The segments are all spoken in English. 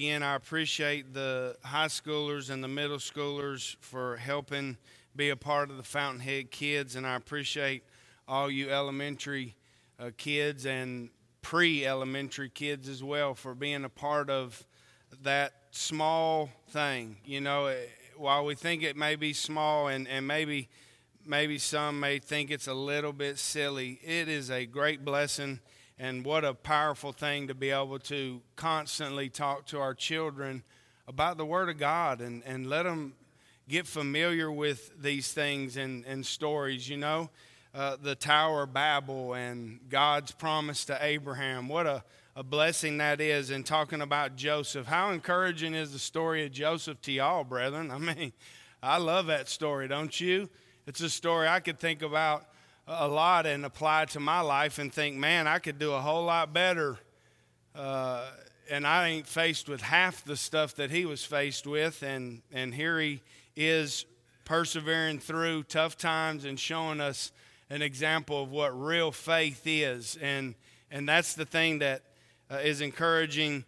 Again, I appreciate the high schoolers and the middle schoolers for helping be a part of the Fountainhead kids, and I appreciate all you elementary uh, kids and pre elementary kids as well for being a part of that small thing. You know, eh, while we think it may be small and, and maybe maybe some may think it's a little bit silly, it is a great blessing and what a powerful thing to be able to constantly talk to our children about the Word of God and, and let them get familiar with these things and, and stories, you know. Uh, the Tower of Babel and God's promise to Abraham. What a, a blessing that is. And talking about Joseph. How encouraging is the story of Joseph to y'all, brethren? I mean, I love that story, don't you? It's a story I could think about a lot and apply to my life and think, man, I could do a whole lot better. Uh, and I ain't faced with half the stuff that he was faced with. And, and here he is persevering through tough times and showing us an example of what real faith is. And, and that's the thing that uh, is encouraging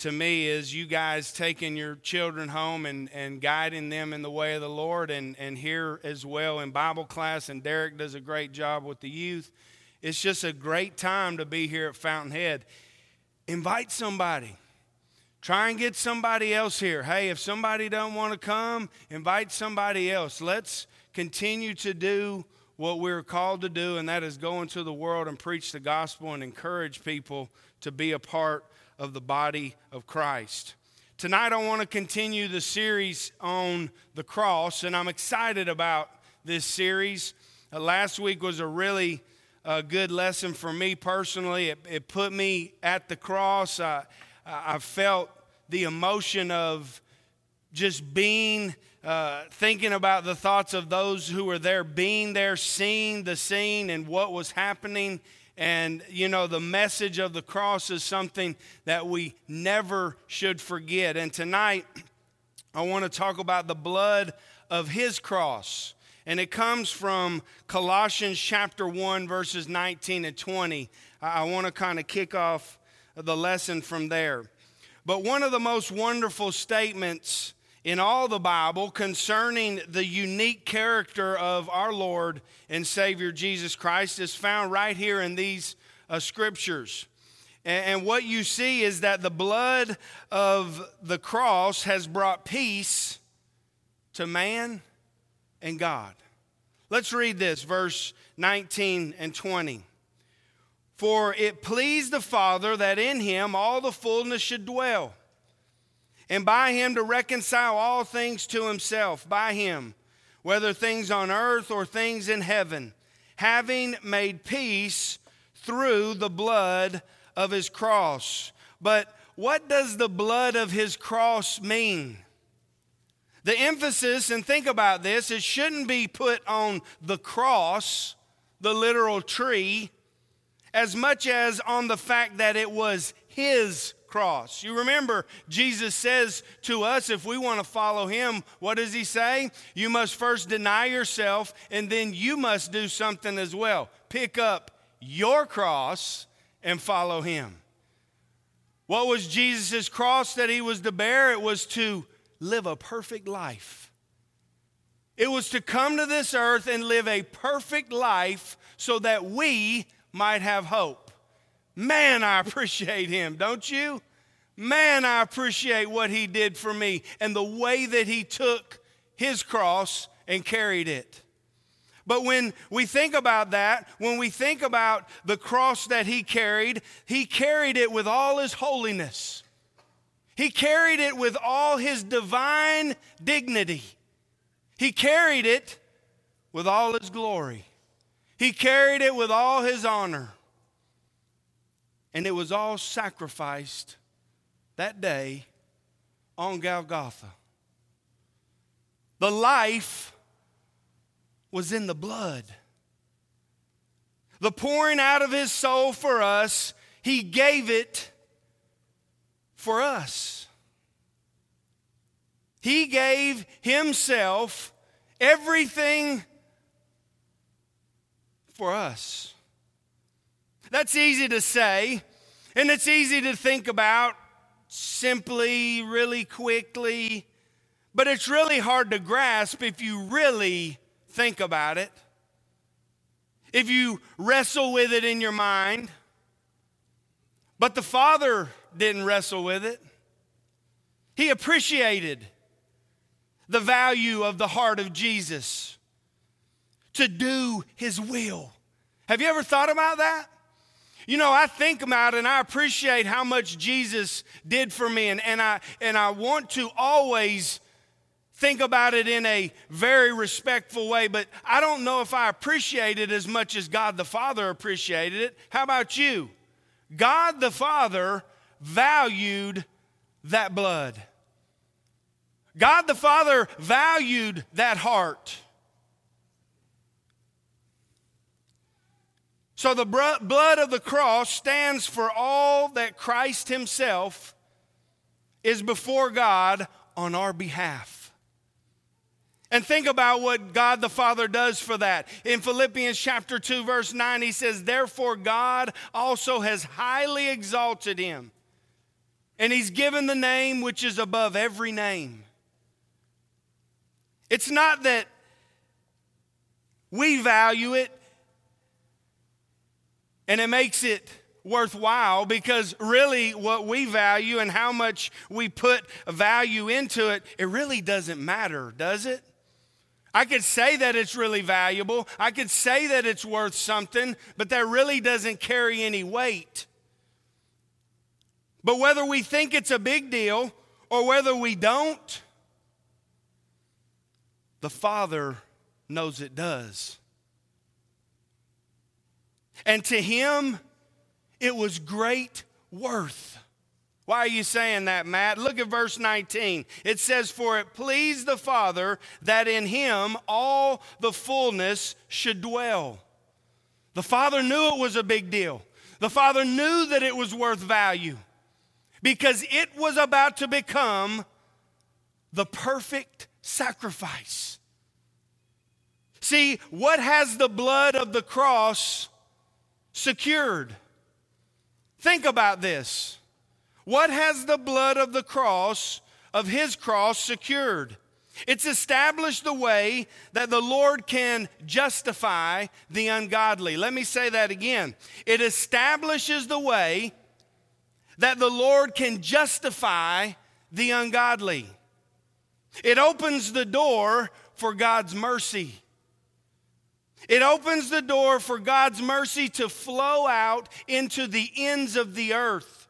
to me is you guys taking your children home and, and guiding them in the way of the Lord, and, and here as well in Bible class. And Derek does a great job with the youth. It's just a great time to be here at Fountainhead. Invite somebody. Try and get somebody else here. Hey, if somebody don't want to come, invite somebody else. Let's continue to do what we're called to do, and that is go into the world and preach the gospel and encourage people to be a part of the body of Christ. Tonight, I want to continue the series on the cross, and I'm excited about this series. Uh, last week was a really uh, good lesson for me personally. It, it, put me at the cross. I, I felt the emotion of just being, uh, thinking about the thoughts of those who were there, being there, seeing the scene and what was happening and, you know, the message of the cross is something that we never should forget. And tonight, I want to talk about the blood of his cross. And it comes from Colossians chapter 1, verses 19 and 20. I want to kind of kick off the lesson from there. But one of the most wonderful statements in all the Bible concerning the unique character of our Lord and Savior Jesus Christ is found right here in these uh, scriptures. And, and what you see is that the blood of the cross has brought peace to man and God. Let's read this, verse 19 and 20. For it pleased the Father that in him all the fullness should dwell and by him to reconcile all things to himself, by him, whether things on earth or things in heaven, having made peace through the blood of his cross. But what does the blood of his cross mean? The emphasis, and think about this, it shouldn't be put on the cross, the literal tree, as much as on the fact that it was his cross. You remember, Jesus says to us, if we want to follow him, what does he say? You must first deny yourself, and then you must do something as well. Pick up your cross and follow him. What was Jesus' cross that he was to bear? It was to live a perfect life. It was to come to this earth and live a perfect life so that we might have hope. Man, I appreciate him, don't you? Man, I appreciate what he did for me and the way that he took his cross and carried it. But when we think about that, when we think about the cross that he carried, he carried it with all his holiness. He carried it with all his divine dignity. He carried it with all his glory. He carried it with all his honor and it was all sacrificed that day on Golgotha. The life was in the blood. The pouring out of his soul for us, he gave it for us. He gave himself everything for us. That's easy to say, and it's easy to think about simply, really quickly, but it's really hard to grasp if you really think about it. If you wrestle with it in your mind. But the Father didn't wrestle with it. He appreciated the value of the heart of Jesus to do his will. Have you ever thought about that? You know, I think about and I appreciate how much Jesus did for me, and, and, I, and I want to always think about it in a very respectful way, but I don't know if I appreciate it as much as God the Father appreciated it. How about you? God the Father valued that blood. God the Father valued that heart. So the blood of the cross stands for all that Christ Himself is before God on our behalf. And think about what God the Father does for that. In Philippians chapter 2, verse 9, he says, Therefore, God also has highly exalted him, and he's given the name which is above every name. It's not that we value it, and it makes it worthwhile because really what we value and how much we put value into it, it really doesn't matter, does it? I could say that it's really valuable. I could say that it's worth something, but that really doesn't carry any weight. But whether we think it's a big deal or whether we don't, the Father knows it does. And to him, it was great worth. Why are you saying that, Matt? Look at verse 19. It says, For it pleased the Father that in him all the fullness should dwell. The Father knew it was a big deal. The Father knew that it was worth value because it was about to become the perfect sacrifice. See, what has the blood of the cross secured. Think about this. What has the blood of the cross, of his cross, secured? It's established the way that the Lord can justify the ungodly. Let me say that again. It establishes the way that the Lord can justify the ungodly. It opens the door for God's mercy. It opens the door for God's mercy to flow out into the ends of the earth.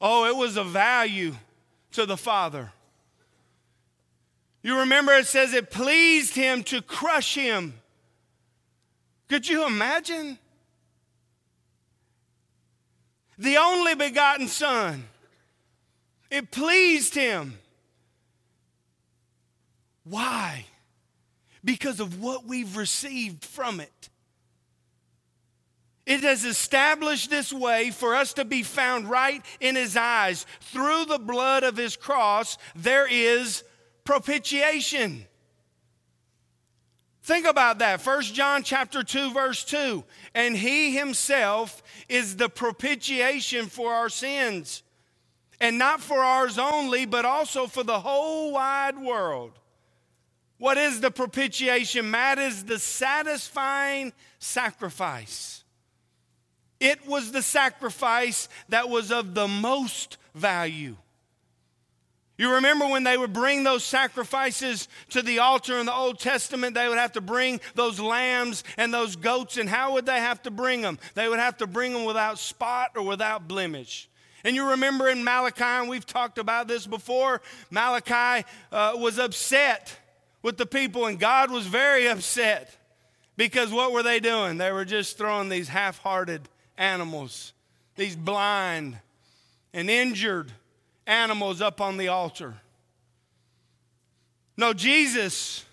Oh, it was a value to the Father. You remember it says it pleased him to crush him. Could you imagine? The only begotten Son. It pleased him. Why? Because of what we've received from it. It has established this way for us to be found right in his eyes. Through the blood of his cross, there is propitiation. Think about that. First John chapter 2 verse 2. And he himself is the propitiation for our sins. And not for ours only, but also for the whole wide world. What is the propitiation? Matt is the satisfying sacrifice. It was the sacrifice that was of the most value. You remember when they would bring those sacrifices to the altar in the Old Testament, they would have to bring those lambs and those goats, and how would they have to bring them? They would have to bring them without spot or without blemish. And you remember in Malachi, and we've talked about this before, Malachi uh, was upset with the people, and God was very upset because what were they doing? They were just throwing these half hearted animals, these blind and injured animals up on the altar. No, Jesus,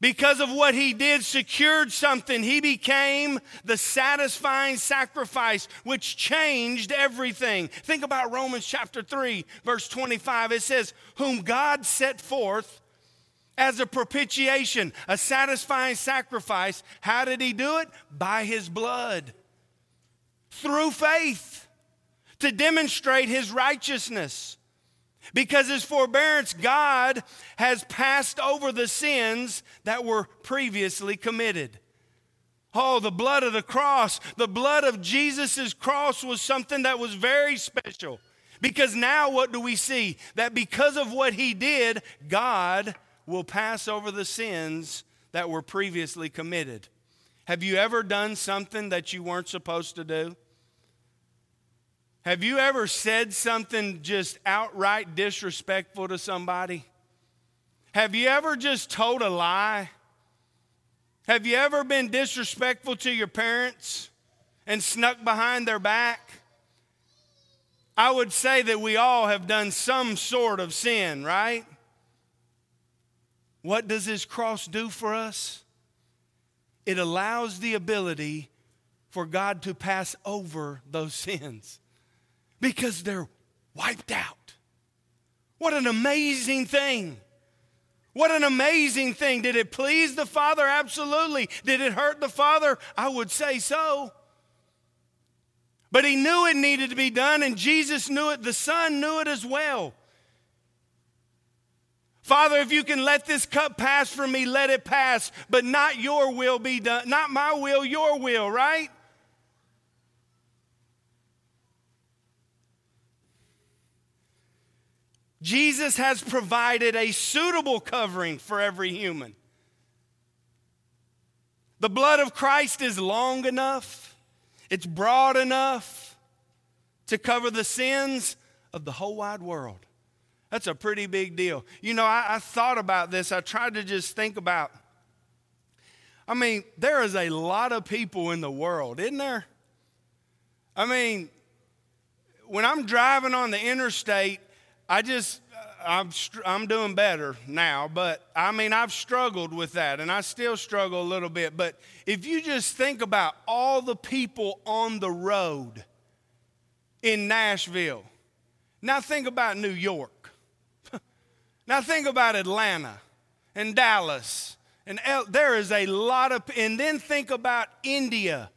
because of what he did, secured something. He became the satisfying sacrifice, which changed everything. Think about Romans chapter 3, verse 25. It says, Whom God set forth as a propitiation, a satisfying sacrifice. How did he do it? By his blood. Through faith. to demonstrate his righteousness. Because his forbearance, God has passed over the sins that were previously committed. Oh, the blood of the cross, the blood of Jesus' cross was something that was very special. Because now what do we see? That because of what he did, God will pass over the sins that were previously committed. Have you ever done something that you weren't supposed to do? Have you ever said something just outright disrespectful to somebody? Have you ever just told a lie? Have you ever been disrespectful to your parents and snuck behind their back? I would say that we all have done some sort of sin, right? What does His cross do for us? It allows the ability for God to pass over those sins because they're wiped out. What an amazing thing! What an amazing thing. Did it please the Father? Absolutely. Did it hurt the Father? I would say so. But he knew it needed to be done, and Jesus knew it. The Son knew it as well. Father, if you can let this cup pass from me, let it pass, but not your will be done. Not my will, your will, right? Jesus has provided a suitable covering for every human. The blood of Christ is long enough, it's broad enough to cover the sins of the whole wide world. That's a pretty big deal. You know, I, I, thought about this. I tried to just think about. I mean, there is a lot of people in the world, isn't there? I mean, when I'm driving on the interstate, I just, uh, I'm, I'm doing better now, but I mean, I've struggled with that and I still struggle a little bit. But if you just think about all the people on the road in Nashville, now think about New York, now think about Atlanta and Dallas, and El- there is a lot of, and then think about India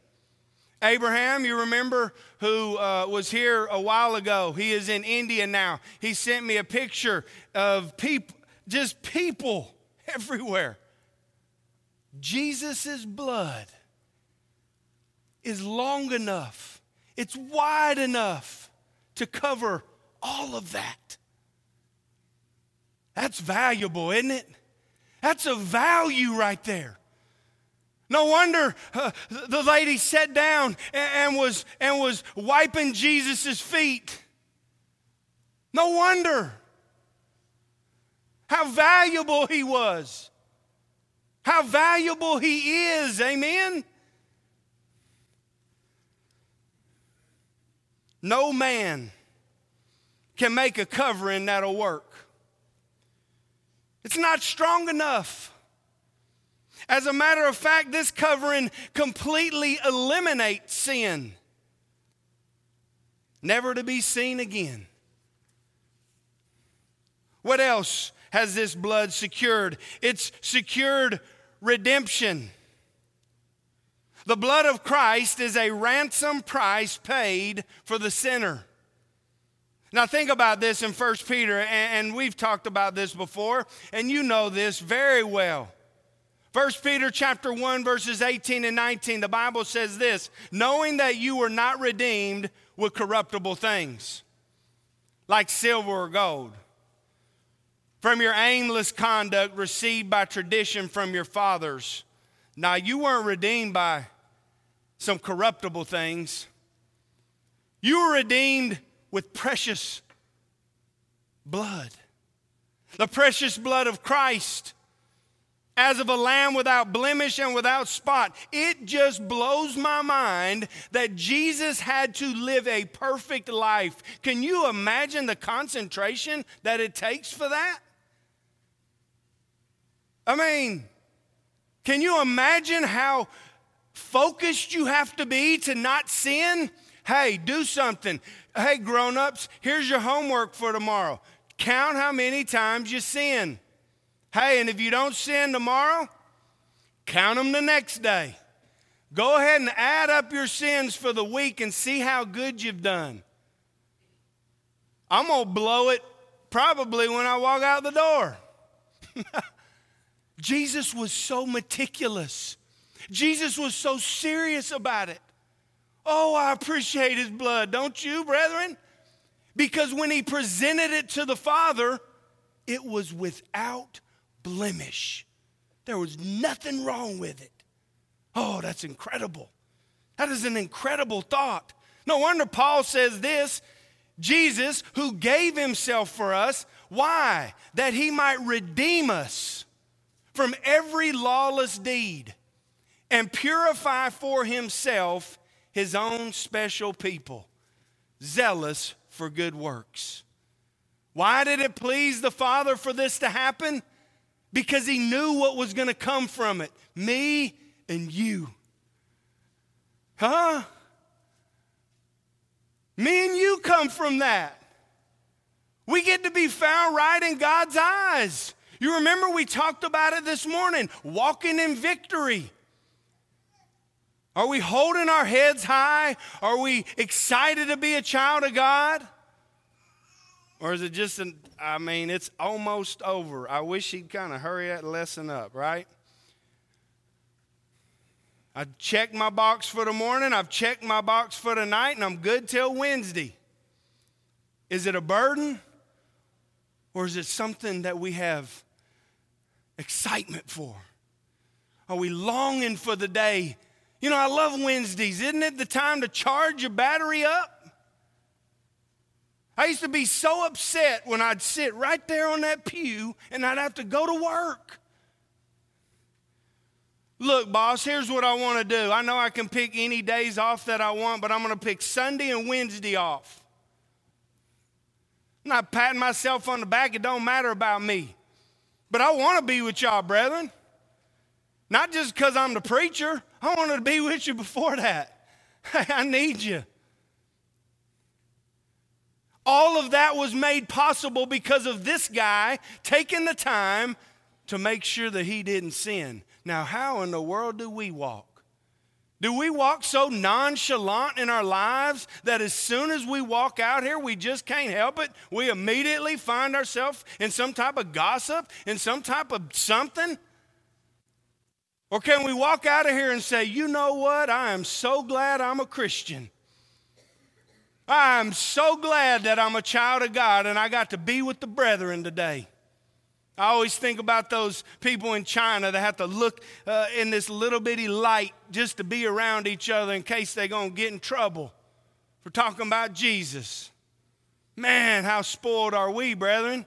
Abraham, you remember, who uh, was here a while ago. He is in India now. He sent me a picture of people, just people everywhere. Jesus' blood is long enough, it's wide enough to cover all of that. That's valuable, isn't it? That's a value right there. No wonder uh, the lady sat down and, and, was, and was wiping Jesus' feet. No wonder how valuable he was, how valuable he is. Amen. No man can make a covering that'll work. It's not strong enough. As a matter of fact, this covering completely eliminates sin, never to be seen again. What else has this blood secured? It's secured redemption. The blood of Christ is a ransom price paid for the sinner. Now, think about this in 1 Peter, and we've talked about this before, and you know this very well. 1 Peter chapter 1 verses 18 and 19 the Bible says this knowing that you were not redeemed with corruptible things like silver or gold from your aimless conduct received by tradition from your fathers now you weren't redeemed by some corruptible things you were redeemed with precious blood the precious blood of Christ as of a lamb without blemish and without spot. It just blows my mind that Jesus had to live a perfect life. Can you imagine the concentration that it takes for that? I mean, can you imagine how focused you have to be to not sin? Hey, do something. Hey, grown ups, here's your homework for tomorrow. Count how many times you sin. Hey, and if you don't sin tomorrow, count them the next day. Go ahead and add up your sins for the week and see how good you've done. I'm going to blow it probably when I walk out the door. Jesus was so meticulous. Jesus was so serious about it. Oh, I appreciate his blood, don't you, brethren? Because when he presented it to the Father, it was without blemish. There was nothing wrong with it. Oh, that's incredible. That is an incredible thought. No wonder Paul says this Jesus, who gave himself for us, why? That he might redeem us from every lawless deed and purify for himself his own special people, zealous for good works. Why did it please the Father for this to happen? Because he knew what was going to come from it me and you. Huh? Me and you come from that. We get to be found right in God's eyes. You remember we talked about it this morning walking in victory. Are we holding our heads high? Are we excited to be a child of God? Or is it just an, I mean, it's almost over. I wish he'd kind of hurry that lesson up, right? I checked my box for the morning, I've checked my box for the night, and I'm good till Wednesday. Is it a burden? Or is it something that we have excitement for? Are we longing for the day you know, I love Wednesdays. Isn't it the time to charge your battery up? I used to be so upset when I'd sit right there on that pew and I'd have to go to work. Look, boss, here's what I want to do. I know I can pick any days off that I want, but I'm going to pick Sunday and Wednesday off. I'm not patting myself on the back, it don't matter about me. But I want to be with y'all, brethren. Not just because I'm the preacher, I wanted to be with you before that. I need you. All of that was made possible because of this guy taking the time to make sure that he didn't sin. Now, how in the world do we walk? Do we walk so nonchalant in our lives that as soon as we walk out here, we just can't help it? We immediately find ourselves in some type of gossip, in some type of something? Or can we walk out of here and say, you know what? I am so glad I'm a Christian. I'm so glad that I'm a child of God and I got to be with the brethren today. I always think about those people in China that have to look uh, in this little bitty light just to be around each other in case they're going to get in trouble for talking about Jesus. Man, how spoiled are we, brethren?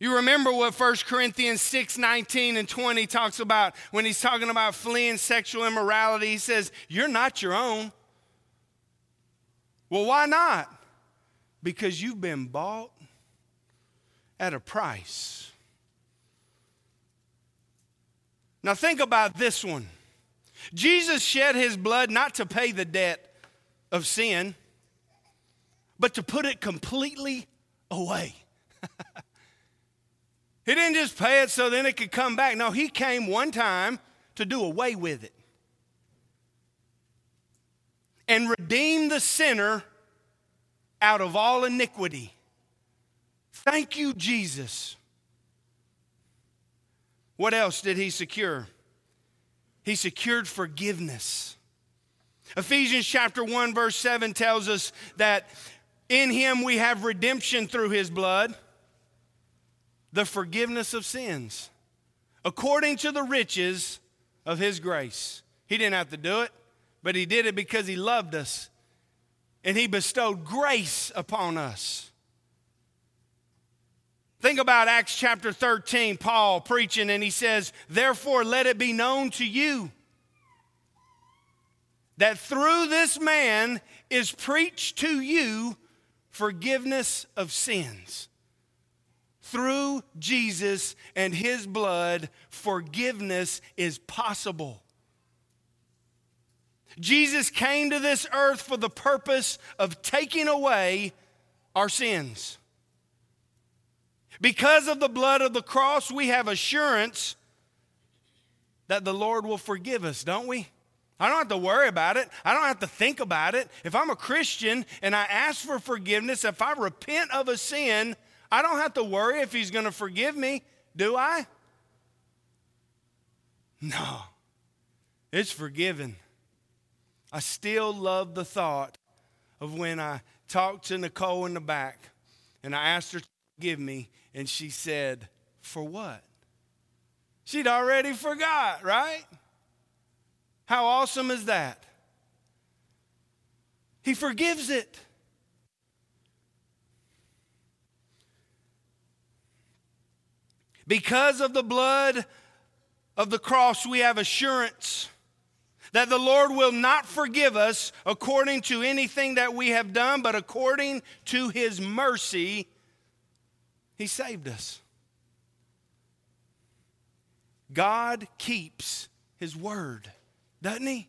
You remember what 1 Corinthians 6 19 and 20 talks about when he's talking about fleeing sexual immorality. He says, You're not your own. Well, why not? Because you've been bought at a price. Now, think about this one. Jesus shed his blood not to pay the debt of sin, but to put it completely away. He didn't just pay it so then it could come back. No, he came one time to do away with it and redeem the sinner out of all iniquity. Thank you, Jesus. What else did he secure? He secured forgiveness. Ephesians chapter 1, verse 7 tells us that in him we have redemption through his blood the forgiveness of sins according to the riches of his grace. He didn't have to do it, but he did it because he loved us and he bestowed grace upon us. Think about Acts chapter 13, Paul preaching, and he says, Therefore, let it be known to you that through this man is preached to you forgiveness of sins through Jesus and his blood, forgiveness is possible. Jesus came to this earth for the purpose of taking away our sins. Because of the blood of the cross, we have assurance that the Lord will forgive us, don't we? I don't have to worry about it. I don't have to think about it. If I'm a Christian and I ask for forgiveness, if I repent of a sin, I don't have to worry if He's going to forgive me, do I? No, it's forgiven. I still love the thought of when I talked to Nicole in the back and I asked her to forgive me, and she said, For what? She'd already forgot, right? How awesome is that? He forgives it. Because of the blood of the cross, we have assurance that the Lord will not forgive us according to anything that we have done, but according to his mercy, he saved us. God keeps his word, doesn't he?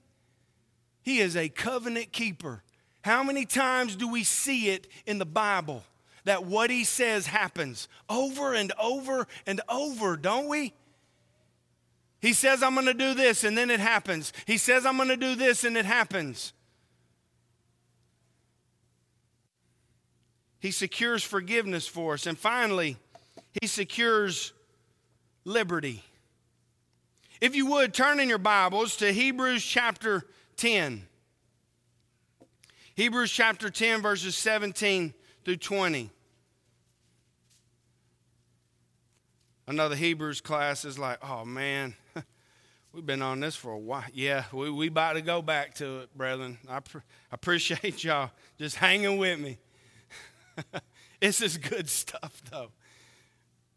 He is a covenant keeper. How many times do we see it in the Bible that what he says happens over and over and over, don't we? He says, I'm going to do this, and then it happens. He says, I'm going to do this, and it happens. He secures forgiveness for us. And finally, he secures liberty. If you would, turn in your Bibles to Hebrews chapter 10. Hebrews chapter 10, verses 17 through 20. Another Hebrews class is like, oh man, we've been on this for a while. Yeah, we we about to go back to it, brethren. I, pr- appreciate y'all just hanging with me. this is good stuff, though.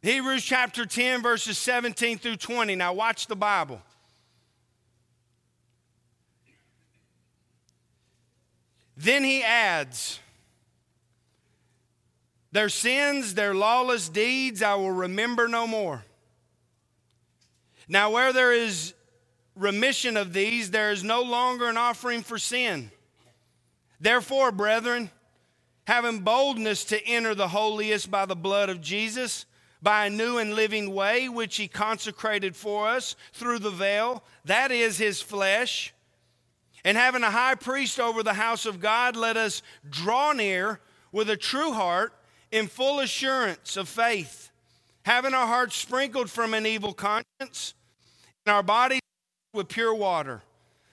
Hebrews chapter 10, verses 17 through 20. Now, watch the Bible. Then he adds, Their sins, their lawless deeds, I will remember no more. Now, where there is remission of these, there is no longer an offering for sin. Therefore, brethren, having boldness to enter the holiest by the blood of Jesus, by a new and living way which he consecrated for us through the veil, that is his flesh. And having a high priest over the house of God, let us draw near with a true heart in full assurance of faith, having our hearts sprinkled from an evil conscience and our bodies with pure water.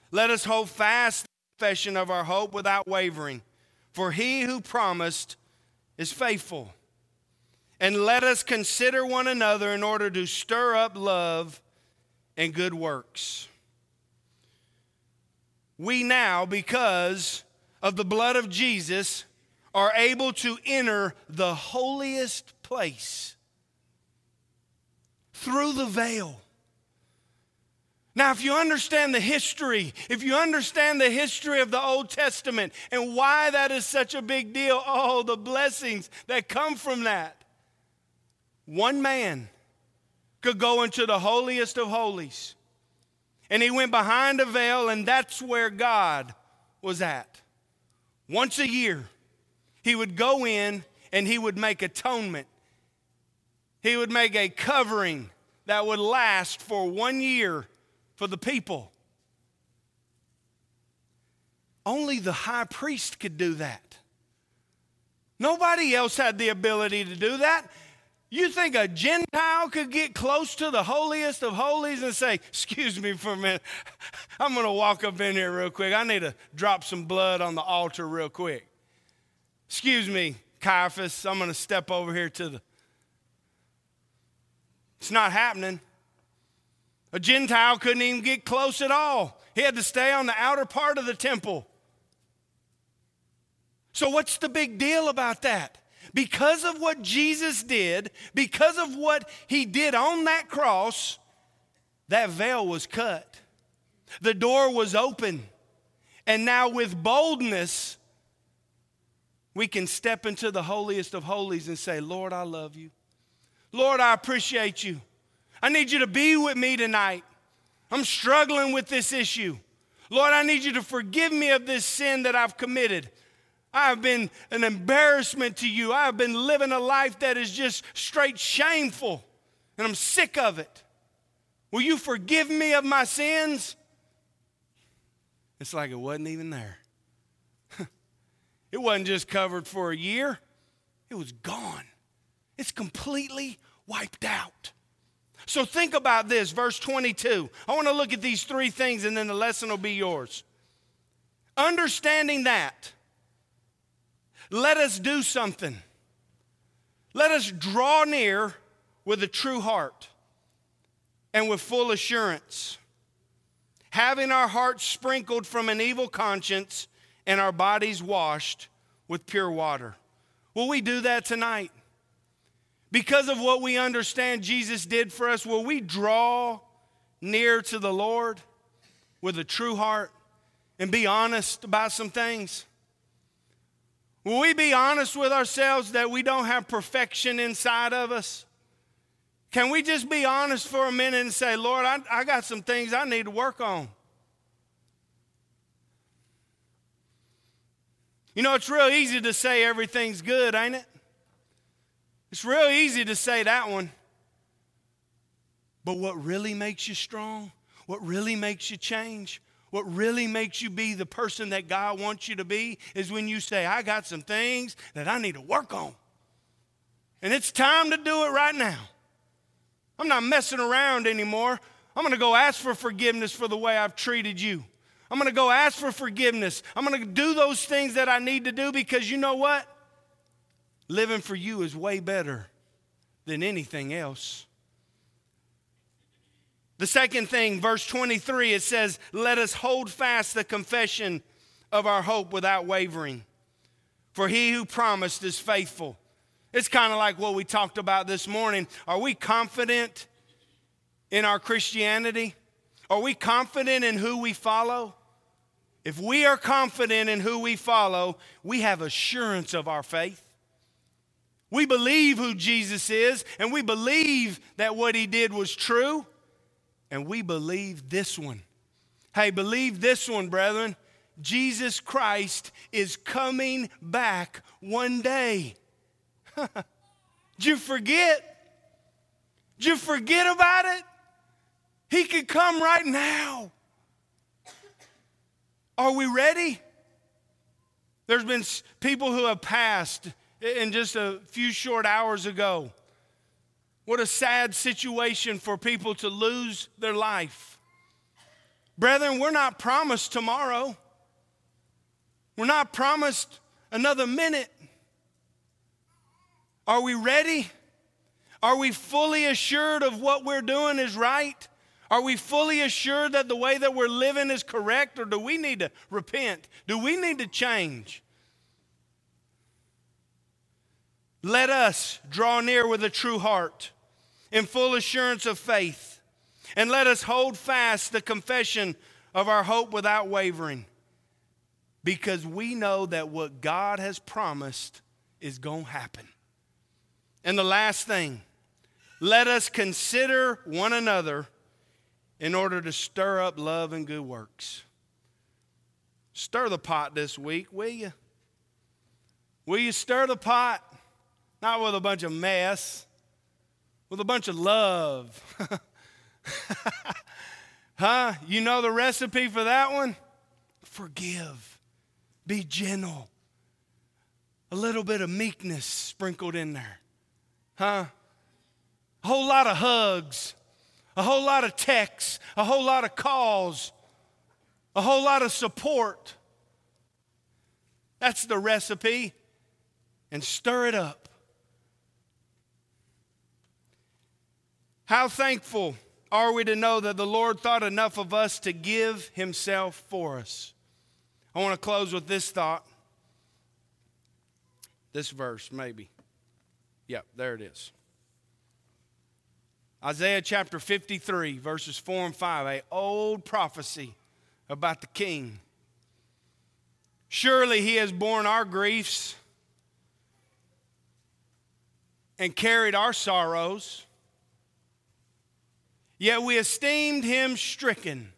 Let us hold fast the confession of our hope without wavering, for he who promised is faithful. And let us consider one another in order to stir up love and good works. We now, because of the blood of Jesus, are able to enter the holiest place through the veil. Now, if you understand the history, if you understand the history of the Old Testament and why that is such a big deal, oh, the blessings that come from that. One man could go into the holiest of holies. And he went behind a veil, and that's where God was at. Once a year, he would go in and he would make atonement. He would make a covering that would last for one year for the people. Only the high priest could do that. Nobody else had the ability to do that. You think a Gentile could get close to the holiest of holies and say, Excuse me for a minute, I'm going to walk up in here real quick. I need to drop some blood on the altar real quick. Excuse me, Caiaphas, I'm going to step over here to the. It's not happening. A Gentile couldn't even get close at all, he had to stay on the outer part of the temple. So, what's the big deal about that? Because of what Jesus did, because of what he did on that cross, that veil was cut. The door was open. And now, with boldness, we can step into the holiest of holies and say, Lord, I love you. Lord, I appreciate you. I need you to be with me tonight. I'm struggling with this issue. Lord, I need you to forgive me of this sin that I've committed. I have been an embarrassment to you. I have been living a life that is just straight shameful, and I'm sick of it. Will you forgive me of my sins? It's like it wasn't even there. It wasn't just covered for a year, it was gone. It's completely wiped out. So think about this, verse 22. I want to look at these three things and then the lesson will be yours. Understanding that, let us do something. Let us draw near with a true heart and with full assurance, having our hearts sprinkled from an evil conscience and our bodies washed with pure water. Will we do that tonight? Because of what we understand Jesus did for us, will we draw near to the Lord with a true heart and be honest about some things? Will we be honest with ourselves that we don't have perfection inside of us? Can we just be honest for a minute and say, Lord, I, I got some things I need to work on? You know, it's real easy to say everything's good, ain't it? It's real easy to say that one. But what really makes you strong, what really makes you change, what really makes you be the person that God wants you to be is when you say, I got some things that I need to work on. And it's time to do it right now. I'm not messing around anymore. I'm going to go ask for forgiveness for the way I've treated you. I'm going to go ask for forgiveness. I'm going to do those things that I need to do because you know what? Living for you is way better than anything else. The second thing, verse 23, it says, Let us hold fast the confession of our hope without wavering. For he who promised is faithful. It's kind of like what we talked about this morning. Are we confident in our Christianity? Are we confident in who we follow? If we are confident in who we follow, we have assurance of our faith. We believe who Jesus is, and we believe that what he did was true, and we believe this one. Hey, believe this one, brethren. Jesus Christ is coming back one day. Did you forget? Did you forget about it? He could come right now. Are we ready? There's been people who have passed in just a few short hours ago. What a sad situation for people to lose their life. Brethren, we're not promised tomorrow. We're not promised another minute. Are we ready? Are we fully assured of what we're doing is right? Are we fully assured that the way that we're living is correct, or do we need to repent? Do we need to change? Let us draw near with a true heart, in full assurance of faith, and let us hold fast the confession of our hope without wavering, because we know that what God has promised is going to happen. And the last thing, let us consider one another in order to stir up love and good works. Stir the pot this week, will you? Will you stir the pot? Not with a bunch of mess, with a bunch of love. huh? You know the recipe for that one? Forgive, be gentle, a little bit of meekness sprinkled in there. Huh? A whole lot of hugs, a whole lot of texts, a whole lot of calls, a whole lot of support. That's the recipe. And stir it up. How thankful are we to know that the Lord thought enough of us to give Himself for us? I want to close with this thought. This verse, maybe. Yep, there it is. Isaiah chapter 53, verses 4 and 5, a old prophecy about the king. Surely he has borne our griefs and carried our sorrows. Yet we esteemed him stricken,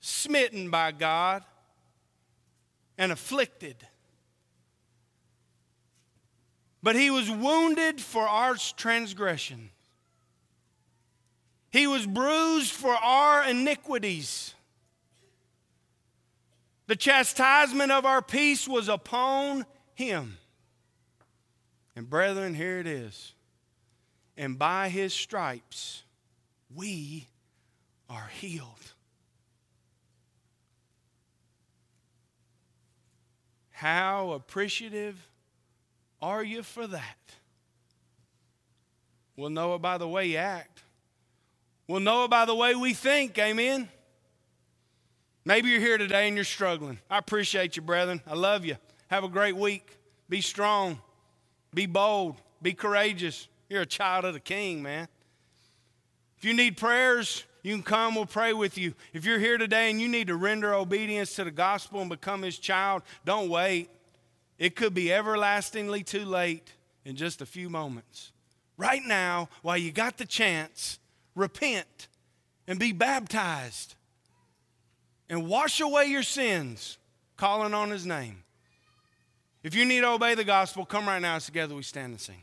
smitten by God, and afflicted. But he was wounded for our transgression. He was bruised for our iniquities. The chastisement of our peace was upon him. And brethren, here it is. And by his stripes we are healed. How appreciative are you for that? We'll know it by the way you act. We'll know it by the way we think. Amen. Maybe you're here today and you're struggling. I appreciate you, brethren. I love you. Have a great week. Be strong. Be bold. Be courageous. You're a child of the King, man. If you need prayers, you can come, we'll pray with you. If you're here today and you need to render obedience to the gospel and become his child, don't wait. It could be everlastingly too late in just a few moments. Right now, while you got the chance, repent and be baptized and wash away your sins, calling on his name. If you need to obey the gospel, come right now. Together we stand and sing.